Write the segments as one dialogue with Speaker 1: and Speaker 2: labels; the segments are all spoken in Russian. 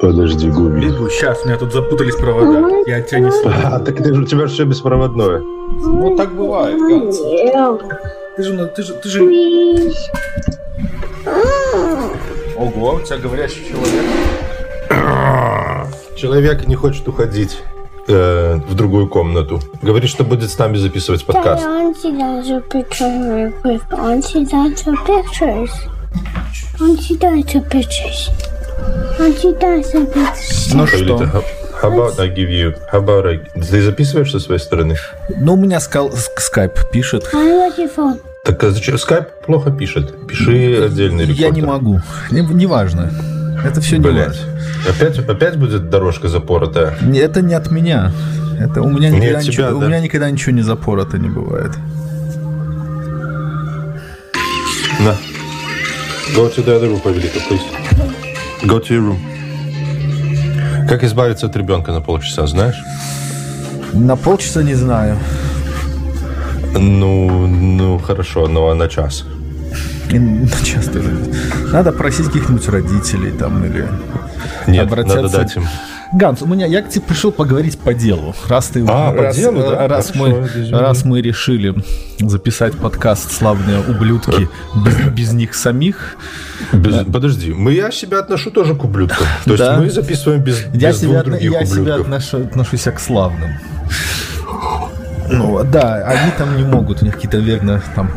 Speaker 1: Подожди, Губи.
Speaker 2: Бегу, сейчас, у меня тут запутались провода. Я тебя не слышу.
Speaker 1: А, так ты, же- у тебя же все беспроводное.
Speaker 2: Ну, так бывает, Ганс. Ты же, ты же, ты же... Ого, у тебя говорящий человек.
Speaker 1: Человек не хочет уходить э, в другую комнату. Говорит, что будет с нами записывать подкаст.
Speaker 3: Quick. Auntie does a pictures. Pictures. Auntie does a pictures.
Speaker 2: Ну
Speaker 1: Павлита,
Speaker 2: что?
Speaker 1: How about I give you? How about I... Ты записываешь со своей стороны?
Speaker 2: Ну, у меня скал- ск- скайп пишет.
Speaker 3: Phone.
Speaker 1: Так а зачем? Скайп плохо пишет. Пиши отдельный рекорд.
Speaker 2: Я не могу. Не- Неважно. Это все не важно.
Speaker 1: Опять, опять будет дорожка запоротая.
Speaker 2: Не, Это не от меня. Это у меня
Speaker 1: Не
Speaker 2: никогда,
Speaker 1: от
Speaker 2: ничего,
Speaker 1: тебя,
Speaker 2: у
Speaker 1: да?
Speaker 2: меня никогда ничего не запорото не бывает.
Speaker 1: На. Go to the other room, please. Go to your room. Как избавиться от ребенка на полчаса, знаешь?
Speaker 2: На полчаса не знаю.
Speaker 1: Ну, ну хорошо, но на час.
Speaker 2: И, ну, часто же. Надо просить каких-нибудь родителей там или
Speaker 1: Нет,
Speaker 2: обратиться.
Speaker 1: надо дать им.
Speaker 2: Ганс, у меня я к тебе пришел поговорить по делу. Раз ты
Speaker 1: А, по
Speaker 2: раз,
Speaker 1: делу, да?
Speaker 2: раз
Speaker 1: Хорошо,
Speaker 2: мы
Speaker 1: извини.
Speaker 2: раз мы решили записать подкаст "Славные ублюдки" без, без них самих.
Speaker 1: Без- Подожди, мы я себя отношу тоже к ублюдкам. То есть
Speaker 2: Да.
Speaker 1: мы записываем без,
Speaker 2: Я
Speaker 1: без
Speaker 2: себя,
Speaker 1: двух других
Speaker 2: я себя
Speaker 1: ублюдков.
Speaker 2: отношу, отношусь к славным. Ну, да, они там не могут, у них какие-то, верно, там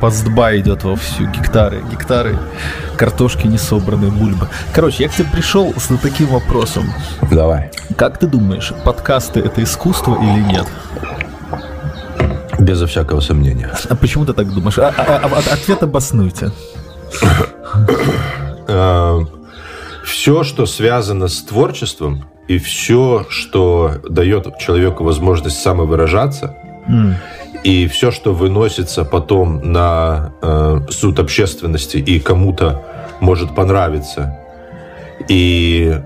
Speaker 2: постба идет вовсю, гектары, гектары картошки не собранные, бульба. Короче, я к тебе пришел с таким вопросом.
Speaker 1: Давай.
Speaker 2: Как ты думаешь, подкасты это искусство или нет?
Speaker 1: Безо всякого сомнения.
Speaker 2: А почему ты так думаешь? А- а- а- ответ обоснуйте.
Speaker 1: все, Э, что связано с творчеством, и все, что дает человеку возможность самовыражаться, и все, что выносится потом на э, суд общественности и кому-то может понравиться, и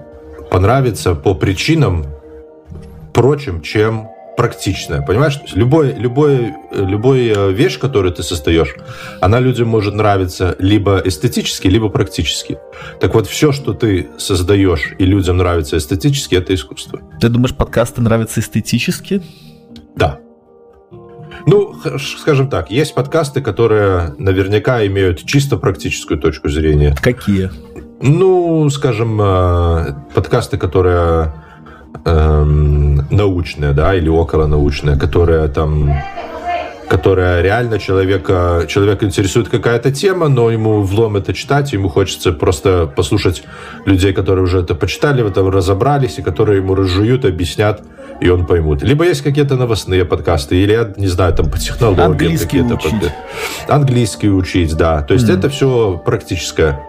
Speaker 1: понравится по причинам прочим, чем практичная. Понимаешь? Любой, любой, любой э, вещь, которую ты создаешь, она людям может нравиться либо эстетически, либо практически. Так вот, все, что ты создаешь и людям нравится эстетически, это искусство.
Speaker 2: Ты думаешь, подкасты нравятся эстетически?
Speaker 1: Да. Ну, скажем так, есть подкасты, которые наверняка имеют чисто практическую точку зрения.
Speaker 2: Какие?
Speaker 1: Ну, скажем, э, подкасты, которые эм, научные, да, или околонаучные, которые там которая реально человека, человека интересует какая-то тема, но ему влом это читать, ему хочется просто послушать людей, которые уже это почитали, в этом разобрались, и которые ему разжуют, объяснят, и он поймут. Либо есть какие-то новостные подкасты, или, я не знаю, там по технологиям
Speaker 2: Английский
Speaker 1: какие-то.
Speaker 2: учить.
Speaker 1: под- Английский учить, да. То есть это все практическое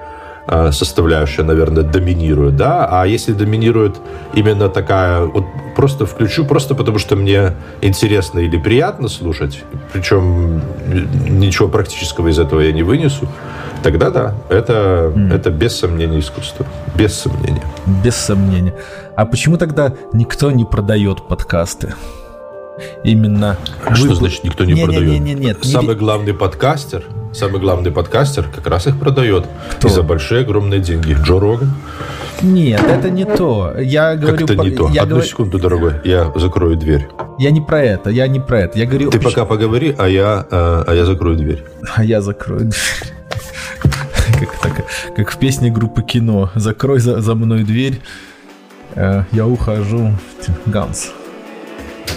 Speaker 1: составляющая, наверное, доминирует, да, а если доминирует именно такая, вот просто включу, просто потому что мне интересно или приятно слушать, причем ничего практического из этого я не вынесу, тогда да, это, это без сомнения искусство, без сомнения.
Speaker 2: Без сомнения. А почему тогда никто не продает подкасты? Именно.
Speaker 1: А Что значит никто не,
Speaker 2: Не-не-не,
Speaker 1: продает?
Speaker 2: не- нет, не
Speaker 1: Самый
Speaker 2: ре-
Speaker 1: главный подкастер, самый главный подкастер как раз их продает.
Speaker 2: Кто?
Speaker 1: И за большие огромные деньги. Джо Роган.
Speaker 2: Нет, это не то. Я
Speaker 1: Как
Speaker 2: говорю,
Speaker 1: это
Speaker 2: по-
Speaker 1: не то?
Speaker 2: Я,
Speaker 1: Одну
Speaker 2: говорю-
Speaker 1: секунду, дорогой, я закрою дверь.
Speaker 2: я не про это, я не про это. Я говорю,
Speaker 1: Ты пока поговори, а я, э, а я закрою дверь.
Speaker 2: а я закрою дверь. Как, так, как в песне группы кино. Закрой за, за мной дверь. Э, я ухожу. Ганс.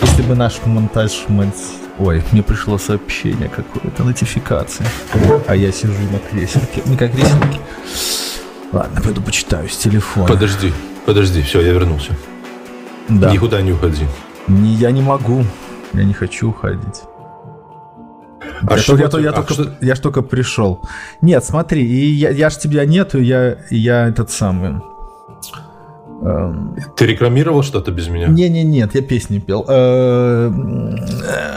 Speaker 2: Если бы наш монтаж... мон- Ой, мне пришло сообщение какое-то, нотификация. А я сижу на креселке. Не как креселке. Ладно, пойду почитаю с телефона.
Speaker 1: Подожди, подожди, все, я вернулся.
Speaker 2: Да.
Speaker 1: Никуда не уходи.
Speaker 2: Не, я не могу. Я не хочу уходить.
Speaker 1: А
Speaker 2: я,
Speaker 1: что
Speaker 2: только,
Speaker 1: ты-
Speaker 2: я
Speaker 1: а
Speaker 2: только,
Speaker 1: что-
Speaker 2: я ж только пришел. Нет, смотри, и я, я ж тебя нету, я, я этот самый. Эм,
Speaker 1: Ты рекламировал что-то без меня?
Speaker 2: Не, не, нет, я песни пел. Э,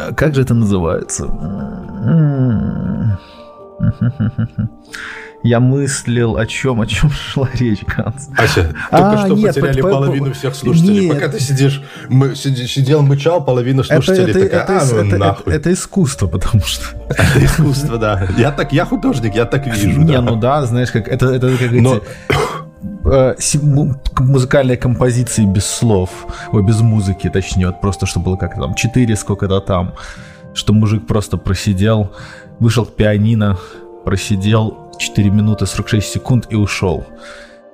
Speaker 2: э, Как же это называется? М, Я мыслил о чем, о чем шла речь, Ганс.
Speaker 1: Ася,
Speaker 2: А,
Speaker 1: только что
Speaker 2: нет,
Speaker 1: потеряли
Speaker 2: по- по-
Speaker 1: половину всех слушателей.
Speaker 2: Нет.
Speaker 1: Пока ты сидишь, мы, сидел, мычал, половина
Speaker 2: Это,
Speaker 1: слушателей
Speaker 2: это,
Speaker 1: такая,
Speaker 2: это,
Speaker 1: а, ну
Speaker 2: это-
Speaker 1: нахуй.
Speaker 2: это искусство, потому что.
Speaker 1: Это искусство, да. Я так, я художник, я так вижу,
Speaker 2: Не, ну да, знаешь, как это, это как эти музыкальной композиции без слов, ой, без музыки, точнее, вот просто, что было как там, 4 сколько-то там, что мужик просто просидел, вышел к пианино, просидел 4 минуты 46 секунд и ушел.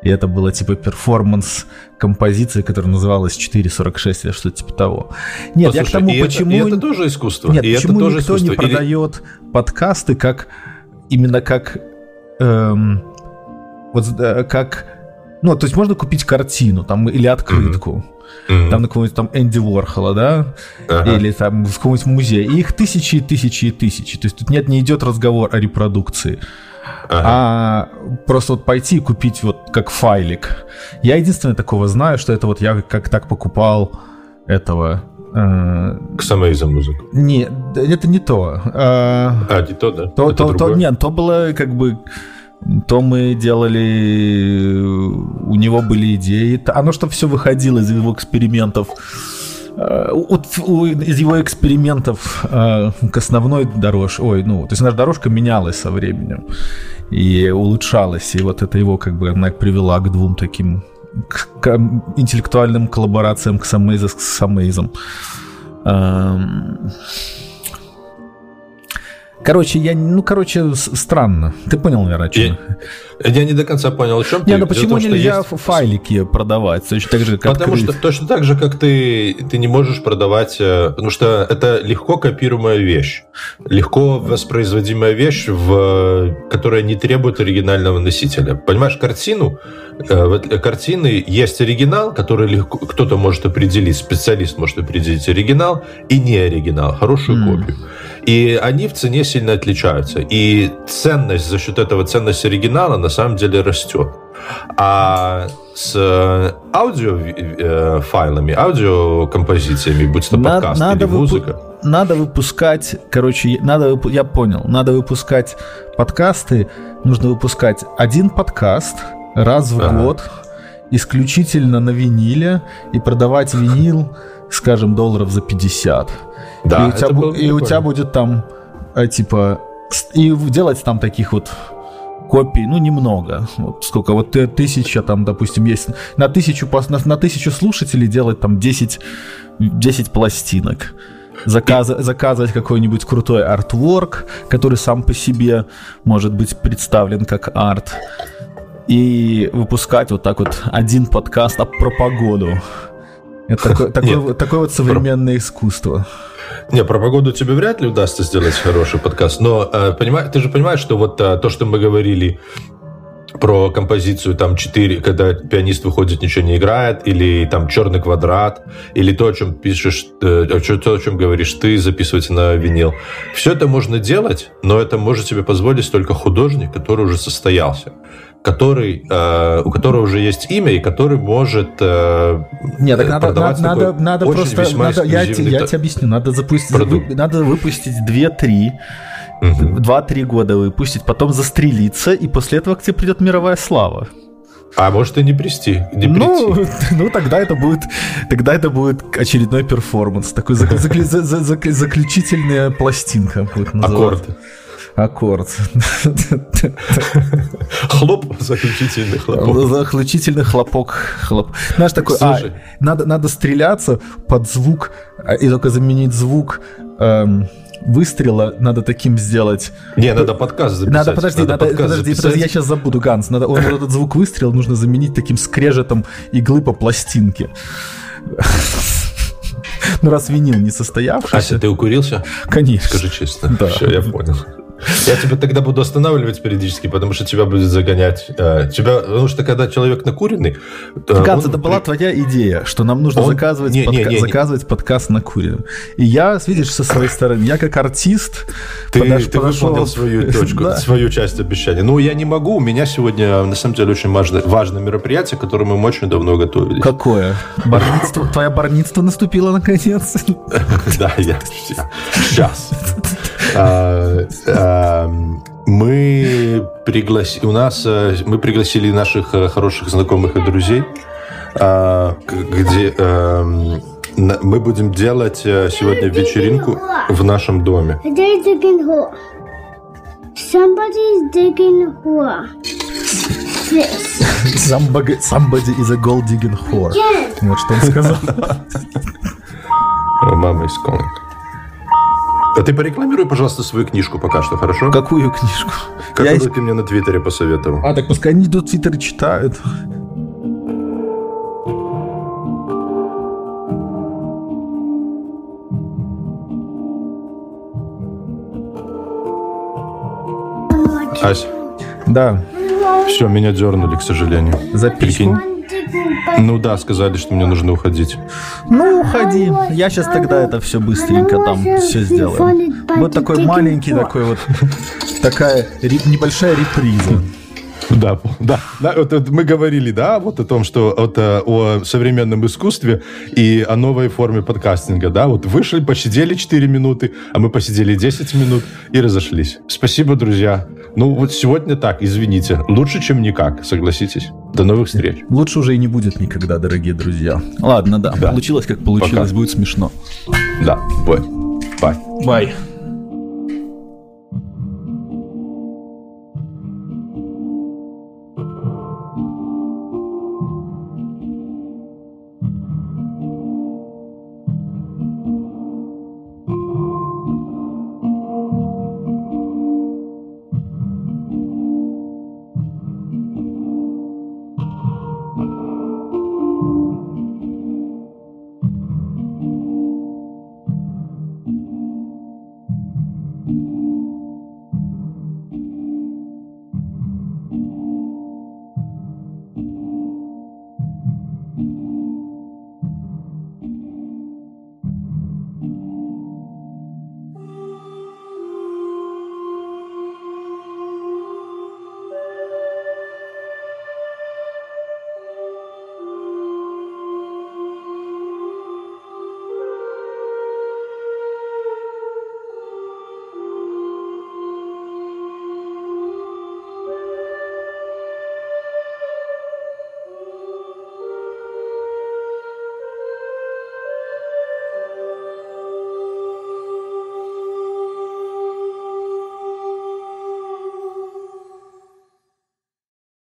Speaker 2: И это было типа перформанс композиции, которая называлась 4.46 или что-то типа того. Нет, Послушай, я к тому,
Speaker 1: и
Speaker 2: почему...
Speaker 1: Это, и это тоже искусство.
Speaker 2: Нет,
Speaker 1: и
Speaker 2: почему
Speaker 1: это тоже
Speaker 2: никто
Speaker 1: искусство.
Speaker 2: не продает или... подкасты как именно как эм, вот э, как ну, то есть можно купить картину там или открытку. Mm-hmm. Там на какого-нибудь там Энди Уорхола, да? Ага. Или там в каком-нибудь музее. И их тысячи и тысячи и тысячи. То есть тут нет, не идет разговор о репродукции. Ага. А просто вот пойти и купить вот как файлик. Я единственное такого знаю, что это вот я как так покупал этого
Speaker 1: э, к самоизам музыку.
Speaker 2: Не, это не то.
Speaker 1: А, а не то, да?
Speaker 2: То, это то, то, нет, то было как бы то мы делали, у него были идеи, оно что все выходило из его экспериментов, э, из его экспериментов э, к основной дорожке, ой, ну, то есть наша дорожка менялась со временем и улучшалась, и вот это его как бы она привела к двум таким к, интеллектуальным коллаборациям к Самейзам, с Самейзом. Короче, я, ну, короче, странно. Ты понял, наверное, о
Speaker 1: чем? Я, я не до конца понял, о чем
Speaker 2: не, ты. ну почему том, нельзя есть... файлики продавать? Точно так же,
Speaker 1: как Потому что точно так же, как ты, ты не можешь продавать, э, потому что это легко копируемая вещь, легко воспроизводимая вещь, в, которая не требует оригинального носителя. Понимаешь, картину, э, картины есть оригинал, который легко кто-то может определить, специалист может определить оригинал и не оригинал, хорошую mm. копию. И они в цене сильно отличаются. И ценность за счет этого, ценность оригинала на самом деле растет. А с э, аудиофайлами, э, аудиокомпозициями, будь то подкаст надо или музыка. Выпу-
Speaker 2: надо выпускать, короче, надо, я понял, надо выпускать подкасты, нужно выпускать один подкаст раз в ага. год, исключительно на виниле, и продавать винил, скажем, долларов за 50. Да, и у, тебя, и у тебя будет там, э, типа, и делать там таких вот копий, ну, немного. Вот сколько, вот тысяча там, допустим, есть. На тысячу, на, на тысячу слушателей делать там 10, 10 пластинок. Заказ, заказывать какой-нибудь крутой артворк, который сам по себе может быть представлен как арт. И выпускать вот так вот один подкаст про погоду. Это такое, такое, такое вот современное искусство.
Speaker 1: Не, про погоду тебе вряд ли удастся сделать хороший подкаст, но э, понимаешь, ты же понимаешь, что вот э, то, что мы говорили про композицию там 4, когда пианист выходит, ничего не играет, или там черный квадрат, или то, о чем пишешь, э, то, о чем говоришь ты, записывать на винил. Все это можно делать, но это может себе позволить только художник, который уже состоялся который, э, у которого уже есть имя и который может э,
Speaker 2: Нет, так надо, надо, надо, надо просто, надо, я, я тебе объясню, надо запустить, вы, надо выпустить 2-3 угу. 2-3 года выпустить, потом застрелиться, и после этого к тебе придет мировая слава.
Speaker 1: А может и не прийти, не
Speaker 2: ну, ну тогда это будет, тогда это будет очередной перформанс, такой заключительная пластинка будет называться. Аккорд аккорд.
Speaker 1: Хлоп, заключительный хлопок.
Speaker 2: Заключительный хлопок. Хлоп. Знаешь, такой, а, надо, надо стреляться под звук, а, и только заменить звук эм, выстрела надо таким сделать.
Speaker 1: Не, надо подкаст записать.
Speaker 2: Надо, подожди, надо, надо подожди, записать. подожди, я сейчас забуду, Ганс. Надо, он, этот звук выстрела нужно заменить таким скрежетом иглы по пластинке. Ну, раз винил не состоявшийся...
Speaker 1: Ася, ты укурился?
Speaker 2: Конечно.
Speaker 1: Скажи честно. Да. Все, я понял. Я тебя тогда буду останавливать периодически, потому что тебя будет загонять. Э, тебя, потому что когда человек накуренный...
Speaker 2: Ганс, это была твоя идея, что нам нужно он... заказывать, не, подка... не, не, заказывать подкаст накуренным. И я, видишь, со своей стороны, я как артист
Speaker 1: ты, подош... ты подошел... выполнил свою точку, да. свою часть обещания. Ну, я не могу, у меня сегодня, на самом деле, очень важное, важное мероприятие, к которому мы очень давно готовились.
Speaker 2: Какое? Барництво? Твоя барництво наступило наконец?
Speaker 1: Да, я сейчас. А, а, мы пригласили, у нас, э, мы пригласили наших э, хороших знакомых и друзей, а, где эм, мы будем делать э, сегодня вечеринку в нашем доме.
Speaker 3: Somebody's digging hole. This.
Speaker 2: Somebody, somebody is a gold digging whore. Вот что он сказал.
Speaker 1: Мама из calling. А ты порекламируй, пожалуйста, свою книжку пока что, хорошо?
Speaker 2: Какую книжку?
Speaker 1: Которую Я... ты мне на Твиттере посоветовал.
Speaker 2: А, так пускай они идут в Твиттер читают.
Speaker 1: Ась.
Speaker 2: Да.
Speaker 1: Все, меня дернули, к сожалению.
Speaker 2: За Прикинь.
Speaker 1: Ну да, сказали, что мне нужно уходить.
Speaker 2: Ну, уходи. Я сейчас тогда это все быстренько там все сделаю. Вот такой маленький, такой вот, такая небольшая реприза.
Speaker 1: Да, да, да вот, вот мы говорили, да, вот о том, что вот, э, о современном искусстве и о новой форме подкастинга, да, вот вышли, посидели 4 минуты, а мы посидели 10 минут и разошлись. Спасибо, друзья. Ну, вот сегодня так, извините. Лучше, чем никак, согласитесь. До новых встреч.
Speaker 2: Лучше уже и не будет никогда, дорогие друзья. Ладно, да. да. Получилось, как получилось. Пока. Будет смешно.
Speaker 1: Да. Бай.
Speaker 2: Бай. Бай.